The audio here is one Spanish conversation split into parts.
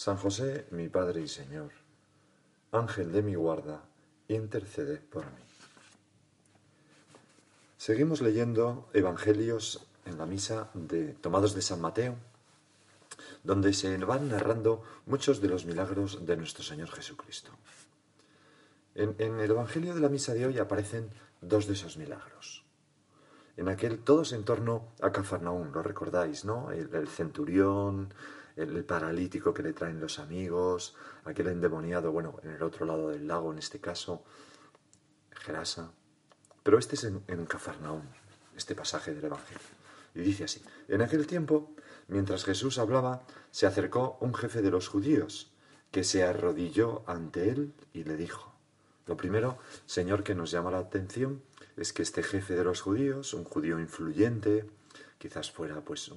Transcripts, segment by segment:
San José, mi Padre y Señor, Ángel de mi guarda, intercede por mí. Seguimos leyendo Evangelios en la misa de tomados de San Mateo, donde se van narrando muchos de los milagros de nuestro Señor Jesucristo. En, el Evangelio de la misa de hoy aparecen dos de esos milagros. En aquel, todos en torno a Cafarnaún, lo recordáis, ¿no? el centurión, el paralítico que le traen los amigos, aquel endemoniado, bueno, en el otro lado del lago, en este caso, Gerasa. Pero este es en, en Cafarnaúm, este pasaje del Evangelio. Y dice así, en aquel tiempo, mientras Jesús hablaba, se acercó un jefe de los judíos, que se arrodilló ante él y le dijo, lo primero, Señor, que nos llama la atención es que este jefe de los judíos, un judío influyente, quizás fuera pues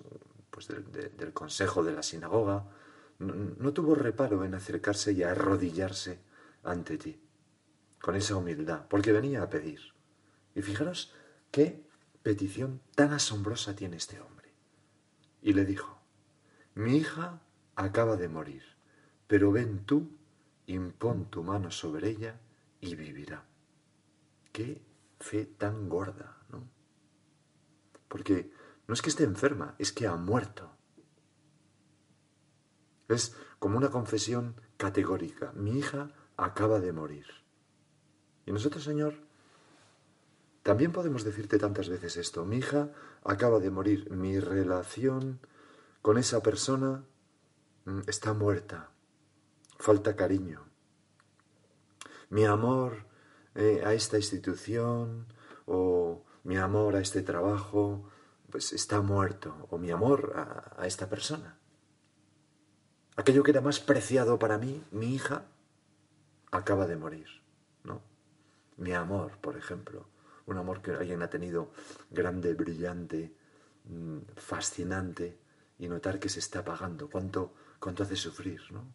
pues del, consejo de la sinagoga, no, tuvo reparo en acercarse y arrodillarse ante ti, con esa humildad, porque venía a pedir. Y fijaros qué petición tan asombrosa tiene este hombre. Y le dijo, mi hija acaba de morir, pero ven tú, impón tu mano sobre ella y vivirá. Qué fe tan gorda, ¿no? Porque no es que esté enferma, es que ha muerto. Es como una confesión categórica. Mi hija acaba de morir. Y nosotros, Señor, también podemos decirte tantas veces esto. Mi hija acaba de morir. Mi relación con esa persona mm, está muerta. Falta cariño. Mi amor eh, a esta institución o mi amor a este trabajo pues está muerto, o mi amor a, esta persona. Aquello que era más preciado para mí, mi hija, acaba de morir, ¿no? Mi amor, por ejemplo, un amor que alguien ha tenido grande, brillante, mm, fascinante, y notar que se está apagando, cuánto, cuánto hace sufrir, ¿no?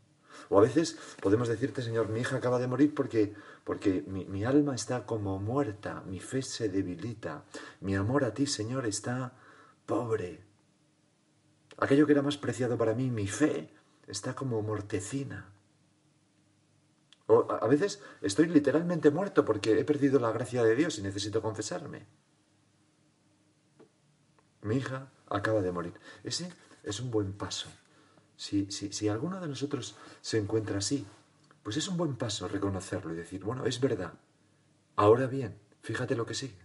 O a veces podemos decirte, Señor, mi hija acaba de morir porque, porque mi, mi, alma está como muerta, mi fe se debilita, mi amor a ti, Señor, está pobre. Aquello que era más preciado para mí, mi fe, está como mortecina. O a veces estoy literalmente muerto porque he perdido la gracia de Dios y necesito confesarme. Mi hija acaba de morir. Ese es un buen paso. Si, si, si alguno de nosotros se encuentra así, pues es un buen paso reconocerlo y decir, bueno, es verdad. Ahora bien, fíjate lo que sigue.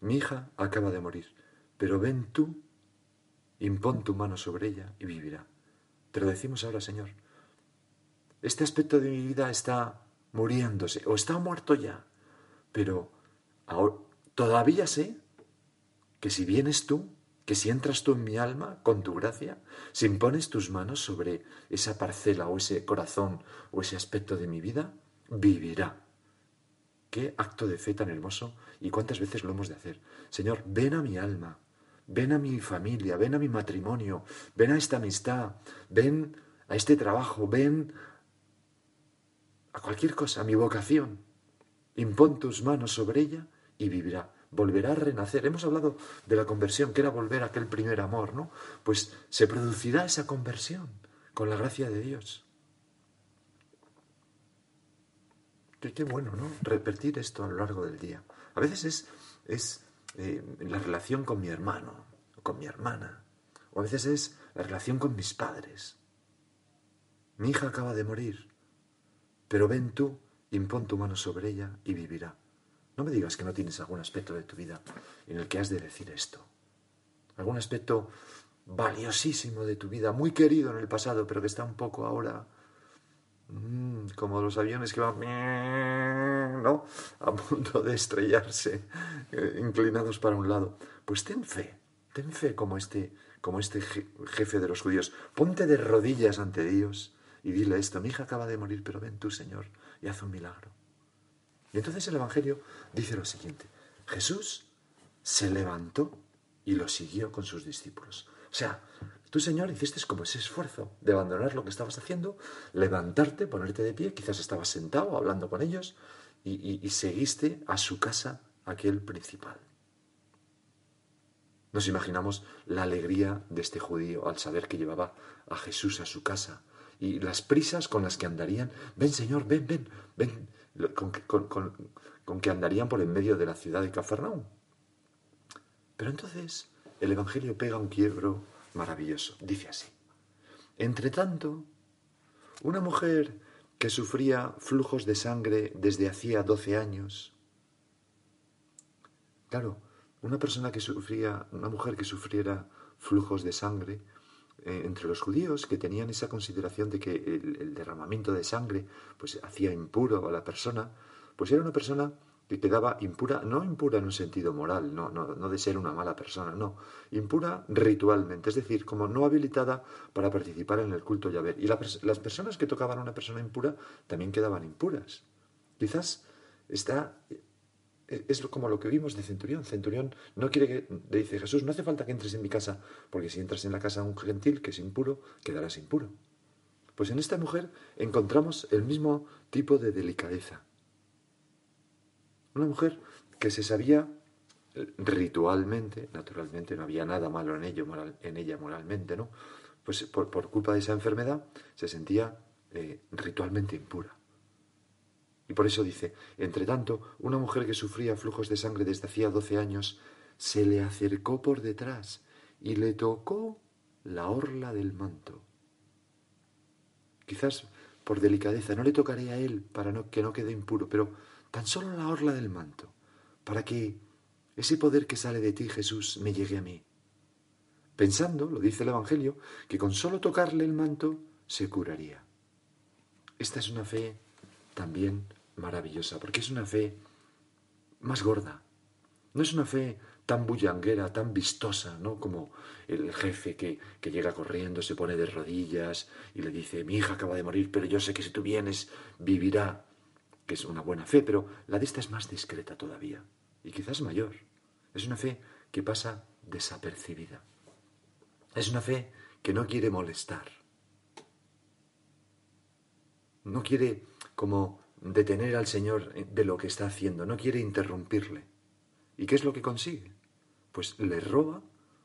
Mi hija acaba de morir. Pero ven tú, impón tu mano sobre ella y vivirá. Te lo decimos ahora, Señor. Este aspecto de mi vida está muriéndose o está muerto ya, pero todavía sé que si vienes tú, que si entras tú en mi alma con tu gracia, si impones tus manos sobre esa parcela o ese corazón o ese aspecto de mi vida, vivirá. Qué acto de fe tan hermoso y cuántas veces lo hemos de hacer. Señor, ven a mi alma, ven a mi familia, ven a mi matrimonio, ven a esta amistad, ven a este trabajo, ven a cualquier cosa, a mi vocación. Impón tus manos sobre ella y vivirá, volverá a renacer. Hemos hablado de la conversión, que era volver a aquel primer amor, ¿no? Pues se producirá esa conversión con la gracia de Dios. Qué, qué bueno, ¿no? Repetir esto a lo largo del día. A veces es, es eh, la relación con mi hermano, con mi hermana, o a veces es la relación con mis padres. mi hija acaba de morir, pero ven tú, impón tu mano sobre ella y vivirá. No me digas que no tienes algún aspecto de tu vida en el que has de decir esto. Algún aspecto valiosísimo de tu vida, muy querido en el pasado, pero que está un poco ahora mm, como los aviones que van ¿no? a punto de estrellarse, eh, inclinados para un lado. Pues ten fe, ten fe como este, como este jefe de los judíos. Ponte de rodillas ante Dios y dile esto, mi hija acaba de morir, pero ven tú, Señor, y haz un milagro. Y entonces el Evangelio dice lo siguiente, Jesús se levantó y lo siguió con sus discípulos. O sea, tú, Señor, hiciste como ese esfuerzo de abandonar lo que estabas haciendo, levantarte, ponerte de pie, quizás estabas sentado hablando con ellos y, seguiste a su casa aquel principal. Nos imaginamos la alegría de este judío al saber que llevaba a Jesús a su casa y las prisas con las que andarían. Ven, Señor, ven, ven, ven, con, con que andarían por en medio de la ciudad de Cafarnaúm. Pero entonces el Evangelio pega un quiebro maravilloso. Dice así. Entre tanto, una mujer que sufría flujos de sangre desde hacía doce años, claro, una persona que sufría, una mujer que sufriera flujos de sangre, eh, entre los judíos que tenían esa consideración de que el, derramamiento de sangre pues hacía impuro a la persona, pues era una persona quedaba impura, no impura en un sentido moral, no, no, no de ser una mala persona, no, impura ritualmente, es decir, como no habilitada para participar en el culto Yahvé. Y las personas que tocaban a una persona impura también quedaban impuras. Quizás está es como lo que vimos de Centurión. Centurión no quiere que, le dice Jesús, no hace falta que entres en mi casa, porque si entras en la casa de un gentil que es impuro, quedarás impuro. Pues en esta mujer encontramos el mismo tipo de delicadeza. Una mujer que se sabía eh, ritualmente, naturalmente no había nada malo en, ello, en ella moralmente, ¿no? Pues por, culpa de esa enfermedad se sentía eh, ritualmente impura. Y por eso dice, entre tanto, una mujer que sufría flujos de sangre desde hacía doce años se le acercó por detrás y le tocó la orla del manto. Quizás por delicadeza no le tocaré a él para que no quede impuro, pero tan solo la orla del manto, para que ese poder que sale de ti, Jesús, me llegue a mí. Pensando, lo dice el Evangelio, que con solo tocarle el manto se curaría. Esta es una fe también maravillosa, porque es una fe más gorda. No es una fe tan bullanguera, tan vistosa, ¿no? Como el jefe que, que, llega corriendo, se pone de rodillas y le dice, mi hija acaba de morir, pero yo sé que si tú vienes, vivirá que es una buena fe, pero la de esta es más discreta todavía y quizás mayor. Es una fe que pasa desapercibida. Es una fe que no quiere molestar. No quiere como detener al Señor de lo que está haciendo, no quiere interrumpirle. ¿Y qué es lo que consigue? Pues le roba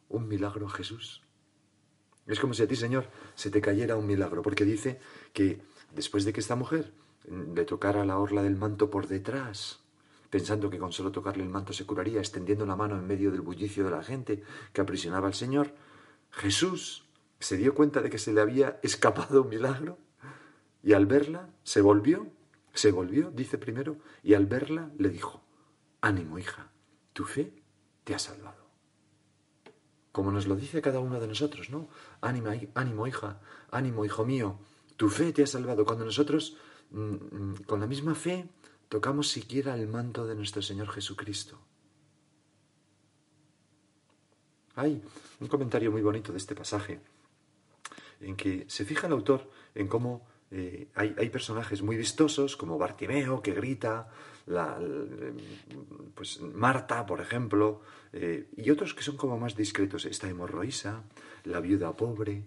un milagro a Jesús. Es como si a ti, Señor, se te cayera un milagro, porque dice que después de que esta mujer le tocara la orla del manto por detrás, pensando que con solo tocarle el manto se curaría, extendiendo la mano en medio del bullicio de la gente que aprisionaba al Señor, Jesús se dio cuenta de que se le había escapado un milagro y al verla se volvió, se volvió, dice primero, y al verla le dijo, ánimo hija, tu fe te ha salvado. Como nos lo dice cada uno de nosotros, ¿no? Ánimo, ánimo hija, ánimo hijo mío, tu fe te ha salvado. Cuando nosotros con la misma fe tocamos siquiera el manto de nuestro Señor Jesucristo. Hay un comentario muy bonito de este pasaje, en que se fija el autor en cómo eh, hay, personajes muy vistosos, como Bartimeo, que grita, la, pues Marta, por ejemplo, eh, y otros que son como más discretos. Está hemorroísa, la viuda pobre,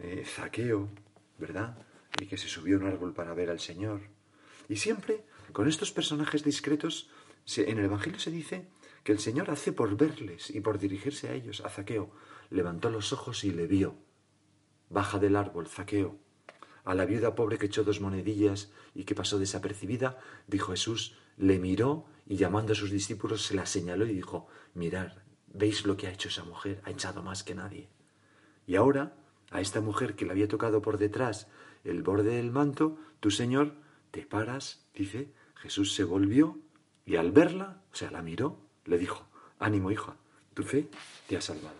eh, Zaqueo, ¿verdad? Y que se subió a un árbol para ver al Señor. Y siempre, con estos personajes discretos, en el Evangelio se dice que el Señor hace por verles y por dirigirse a ellos. A Zaqueo levantó los ojos y le vio. Baja del árbol, Zaqueo. A la viuda pobre que echó dos monedillas y que pasó desapercibida, dijo Jesús, le miró y llamando a sus discípulos se la señaló y dijo, mirad, ¿veis lo que ha hecho esa mujer? Ha echado más que nadie. Y ahora a esta mujer que le había tocado por detrás el borde del manto, tu Señor, te paras, dice, Jesús se volvió y al verla, o sea, la miró, le dijo, ánimo hija, tu fe te ha salvado.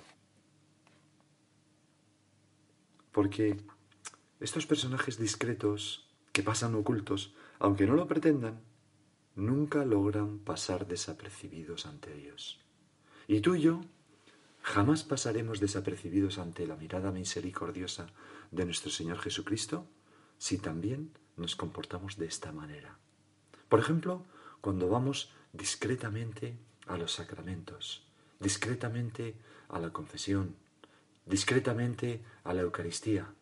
Porque estos personajes discretos que pasan ocultos, aunque no lo pretendan, nunca logran pasar desapercibidos ante Dios. Y tú y yo jamás pasaremos desapercibidos ante la mirada misericordiosa de nuestro Señor Jesucristo si también nos comportamos de esta manera. Por ejemplo, cuando vamos discretamente a los sacramentos, discretamente a la confesión, discretamente a la Eucaristía.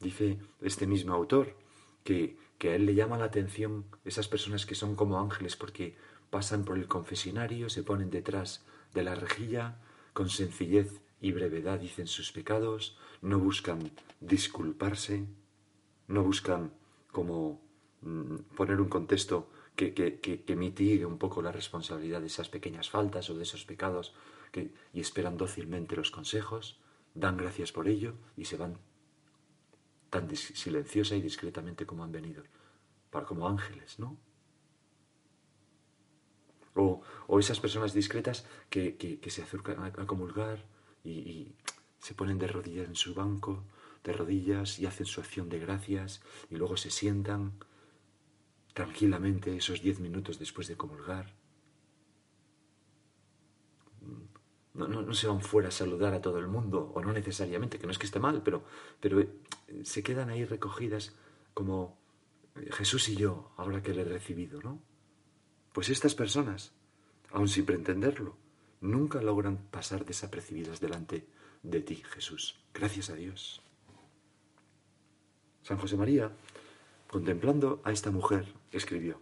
Dice este mismo autor que, que a él le llama la atención esas personas que son como ángeles porque pasan por el confesionario, se ponen detrás de la rejilla, con sencillez y brevedad dicen sus pecados, no buscan disculparse, no buscan como mm, poner un contexto que, que, que, mitigue un poco la responsabilidad de esas pequeñas faltas o de esos pecados que, y esperan dócilmente los consejos, dan gracias por ello y se van tan silenciosa y discretamente como han venido, para como ángeles, ¿no? O, o esas personas discretas que, se acercan a, comulgar y, y se ponen de rodillas en su banco de rodillas y hacen su acción de gracias y luego se sientan tranquilamente esos diez minutos después de comulgar. No, no, se van fuera a saludar a todo el mundo, o no necesariamente, que no es que esté mal, pero, pero eh, se quedan ahí recogidas como Jesús y yo, ahora que le he recibido, ¿no? Pues estas personas, aun sin pretenderlo, nunca logran pasar desapercibidas delante de ti, Jesús. Gracias a Dios. San José María, contemplando a esta mujer, escribió,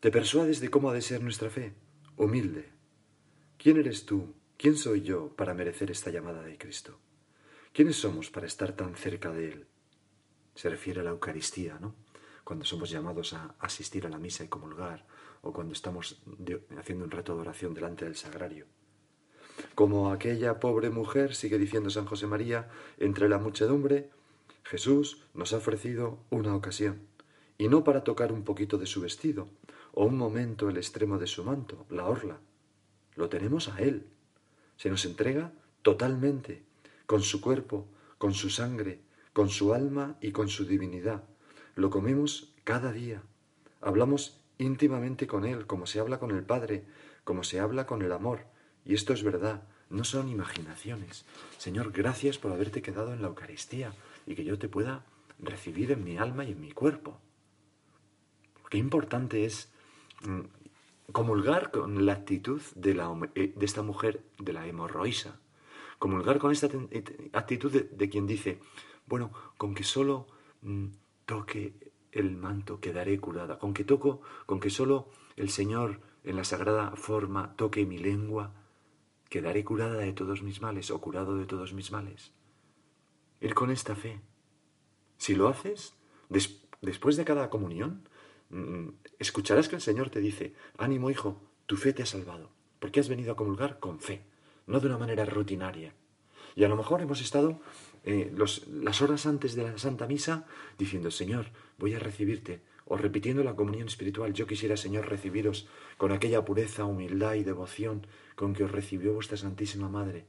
¿Te persuades de cómo ha de ser nuestra fe? Humilde. ¿Quién eres tú? ¿Quién soy yo para merecer esta llamada de Cristo? ¿Quiénes somos para estar tan cerca de Él? Se refiere a la Eucaristía, ¿no? Cuando somos llamados a asistir a la misa y comulgar, o cuando estamos haciendo un rato de oración delante del sagrario. Como aquella pobre mujer, sigue diciendo San José María, entre la muchedumbre, Jesús nos ha ofrecido una ocasión, y no para tocar un poquito de su vestido, o un momento el extremo de su manto, la orla. Lo tenemos a Él. Se nos entrega totalmente, con su cuerpo, con su sangre, con su alma y con su divinidad. Lo comemos cada día. Hablamos íntimamente con Él, como se habla con el Padre, como se habla con el amor. Y esto es verdad, no son imaginaciones. Señor, gracias por haberte quedado en la Eucaristía y que yo te pueda recibir en mi alma y en mi cuerpo. Qué importante es mm, comulgar con la actitud de, la, eh, de esta mujer, de la hemorroísa. Comulgar con esta eh, actitud de, quien dice, bueno, con que solo mm, toque el manto quedaré curada, con que toco, con que solo el Señor en la sagrada forma toque mi lengua, quedaré curada de todos mis males o curado de todos mis males ir con esta fe. Si lo haces, después de cada comunión, mm, escucharás que el Señor te dice, ánimo hijo, tu fe te ha salvado, porque has venido a comulgar con fe, no de una manera rutinaria. Y a lo mejor hemos estado eh, las horas antes de la Santa Misa diciendo, Señor, voy a recibirte, o repitiendo la comunión espiritual, yo quisiera, Señor, recibiros con aquella pureza, humildad y devoción con que os recibió vuestra Santísima Madre.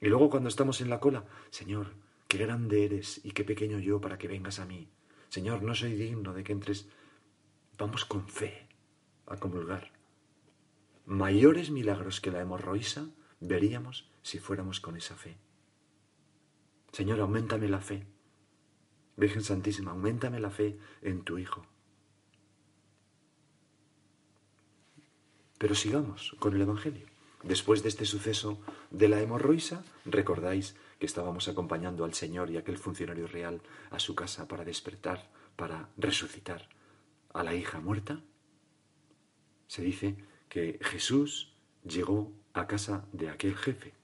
Y luego cuando estamos en la cola, Señor, Qué grande eres y qué pequeño yo para que vengas a mí. Señor, no soy digno de que entres. Vamos con fe a comulgar. Mayores milagros que la hemorroísa veríamos si fuéramos con esa fe. Señor, aumentame la fe. Virgen Santísima, aumentame la fe en tu Hijo. Pero sigamos con el Evangelio. Después de este suceso de la hemorroísa, recordáis que estábamos acompañando al Señor y aquel funcionario real a su casa para despertar, para resucitar a la hija muerta, se dice que Jesús llegó a casa de aquel jefe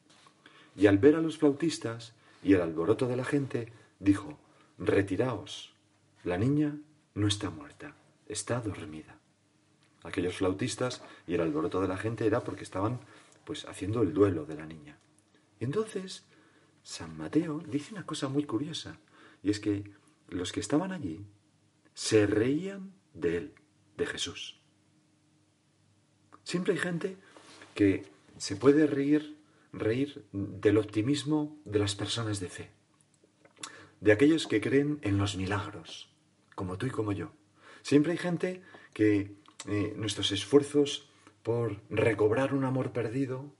y al ver a los flautistas y el alboroto de la gente, dijo, retiraos, la niña no está muerta, está dormida. Aquellos flautistas y el alboroto de la gente era porque estaban pues haciendo el duelo de la niña. Y entonces San Mateo dice una cosa muy curiosa, y es que los que estaban allí se reían de él, de Jesús. Siempre hay gente que se puede reír, reír del optimismo de las personas de fe, de aquellos que creen en los milagros, como tú y como yo. Siempre hay gente que eh, nuestros esfuerzos por recobrar un amor perdido,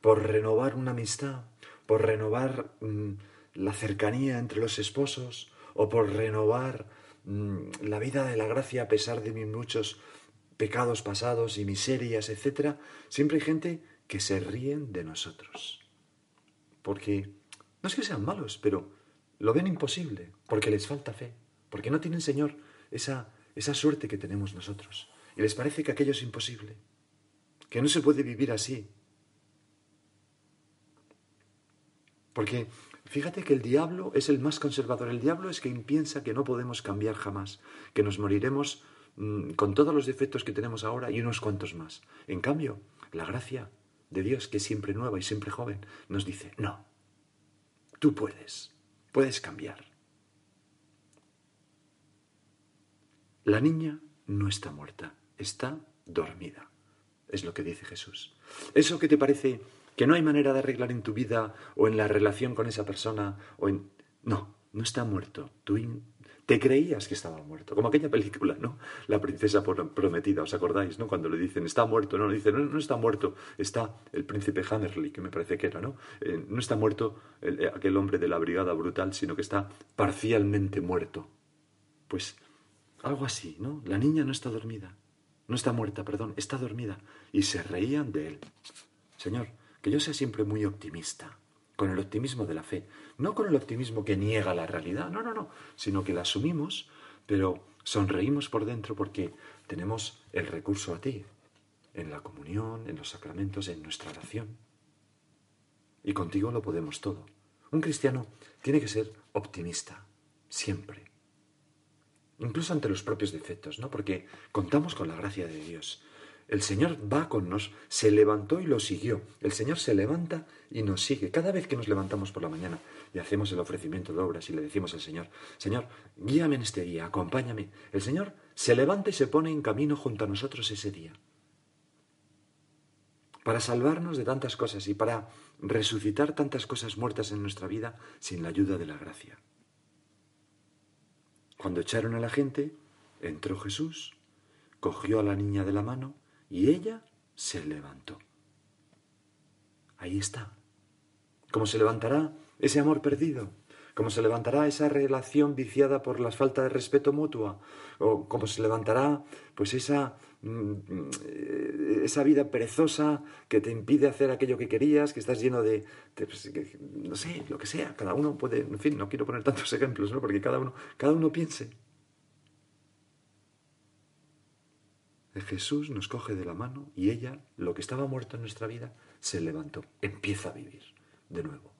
por renovar una amistad, por renovar mm, la cercanía entre los esposos o por renovar mm, la vida de la gracia a pesar de mis muchos pecados pasados y miserias, etc., siempre hay gente que se ríen de nosotros. Porque no es que sean malos, pero lo ven imposible, porque les falta fe, porque no tienen, Señor, esa, esa suerte que tenemos nosotros. Y les parece que aquello es imposible, que no se puede vivir así, Porque fíjate que el diablo es el más conservador. El diablo es quien piensa que no podemos cambiar jamás, que nos moriremos mm, con todos los defectos que tenemos ahora y unos cuantos más. En cambio, la gracia de Dios, que es siempre nueva y siempre joven, nos dice, no, tú puedes, puedes cambiar. La niña no está muerta, está dormida, es lo que dice Jesús. Eso que te parece que no hay manera de arreglar en tu vida o en la relación con esa persona o en... No, no está muerto. Tú te creías que estaba muerto, como aquella película, ¿no? La princesa prometida, ¿os acordáis, no? Cuando le dicen, está muerto, no, le dicen, no, no está muerto, está el príncipe Hammerly, que me parece que era, ¿no? Eh, no está muerto eh, aquel hombre de la brigada brutal, sino que está parcialmente muerto. Pues algo así, ¿no? La niña no está dormida, no está muerta, perdón, está dormida, y se reían de él. Señor, que yo sea siempre muy optimista, con el optimismo de la fe, no con el optimismo que niega la realidad, no, no, no, sino que la asumimos, pero sonreímos por dentro porque tenemos el recurso a ti, en la comunión, en los sacramentos, en nuestra oración. Y contigo lo podemos todo. Un cristiano tiene que ser optimista, siempre. Incluso ante los propios defectos, ¿no? Porque contamos con la gracia de Dios. El Señor va con nos, se levantó y lo siguió. El Señor se levanta y nos sigue. Cada vez que nos levantamos por la mañana y hacemos el ofrecimiento de obras y le decimos al Señor, Señor, guíame en este día, acompáñame. El Señor se levanta y se pone en camino junto a nosotros ese día. Para salvarnos de tantas cosas y para resucitar tantas cosas muertas en nuestra vida sin la ayuda de la gracia. Cuando echaron a la gente, entró Jesús, cogió a la niña de la mano, y ella se levantó. Ahí está. ¿Cómo se levantará ese amor perdido? ¿Cómo se levantará esa relación viciada por la falta de respeto mutua? ¿O cómo se levantará pues esa, mm, esa vida perezosa que te impide hacer aquello que querías, que estás lleno de, pues, no sé, lo que sea? Cada uno puede, en fin, no quiero poner tantos ejemplos, ¿no? Porque cada uno, cada uno piense. Jesús nos coge de la mano y ella, lo que estaba muerto en nuestra vida, se levantó, empieza a vivir de nuevo.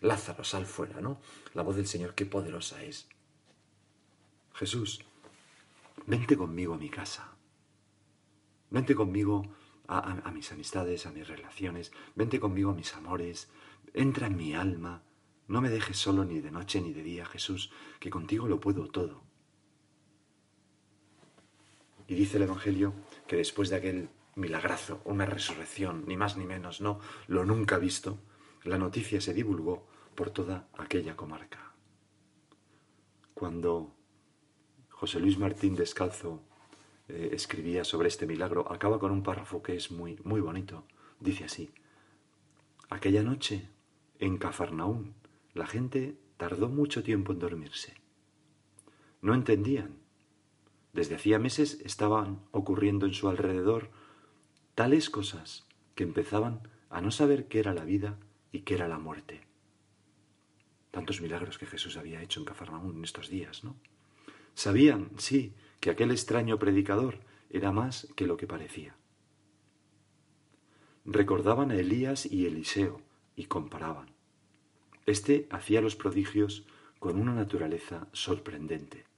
Lázaro, sal fuera, ¿no? La voz del Señor, qué poderosa es. Jesús, vente conmigo a mi casa. Vente conmigo a, a, mis amistades, a mis relaciones. Vente conmigo a mis amores. Entra en mi alma. No me dejes solo ni de noche ni de día, Jesús, que contigo lo puedo todo. Y dice el Evangelio que después de aquel milagrazo, una resurrección, ni más ni menos, no, lo nunca visto, la noticia se divulgó por toda aquella comarca. Cuando José Luis Martín Descalzo eh, escribía sobre este milagro, acaba con un párrafo que es muy, muy bonito. Dice así, aquella noche, en Cafarnaún, la gente tardó mucho tiempo en dormirse. No entendían desde hacía meses estaban ocurriendo en su alrededor tales cosas que empezaban a no saber qué era la vida y qué era la muerte. Tantos milagros que Jesús había hecho en Cafarnaún en estos días, ¿no? Sabían, sí, que aquel extraño predicador era más que lo que parecía. Recordaban a Elías y Eliseo y comparaban. Este hacía los prodigios con una naturaleza sorprendente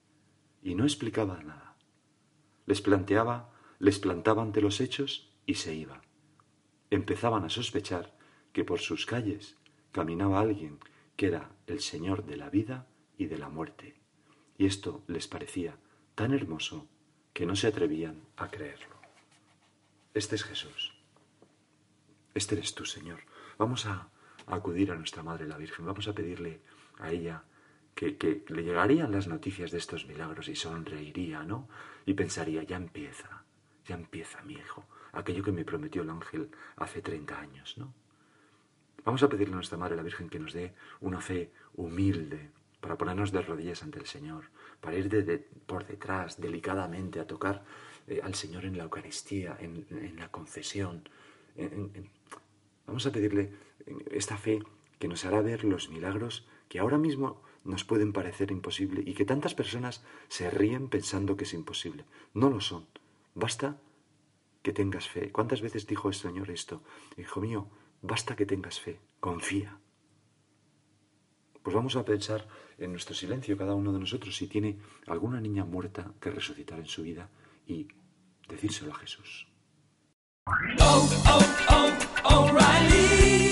y no explicaba nada. Les planteaba, les plantaba ante los hechos y se iba. Empezaban a sospechar que por sus calles caminaba alguien que era el Señor de la vida y de la muerte. Y esto les parecía tan hermoso que no se atrevían a creerlo. Este es Jesús. Este eres tú, Señor. Vamos a, acudir a nuestra Madre la Virgen, vamos a pedirle a ella que, le llegarían las noticias de estos milagros y sonreiría, ¿no? Y pensaría, ya empieza, ya empieza mi hijo, aquello que me prometió el ángel hace 30 años, ¿no? Vamos a pedirle a nuestra Madre la Virgen que nos dé una fe humilde para ponernos de rodillas ante el Señor, para ir de, por detrás delicadamente a tocar eh, al Señor en la Eucaristía, en, la confesión. vamos a pedirle esta fe que nos hará ver los milagros que ahora mismo nos pueden parecer imposibles y que tantas personas se ríen pensando que es imposible. No lo son. Basta que tengas fe. ¿Cuántas veces dijo el Señor esto? Hijo mío, basta que tengas fe. Confía. Pues vamos a pensar en nuestro silencio cada uno de nosotros si tiene alguna niña muerta que resucitar en su vida y decírselo a Jesús. Oh, oh, oh,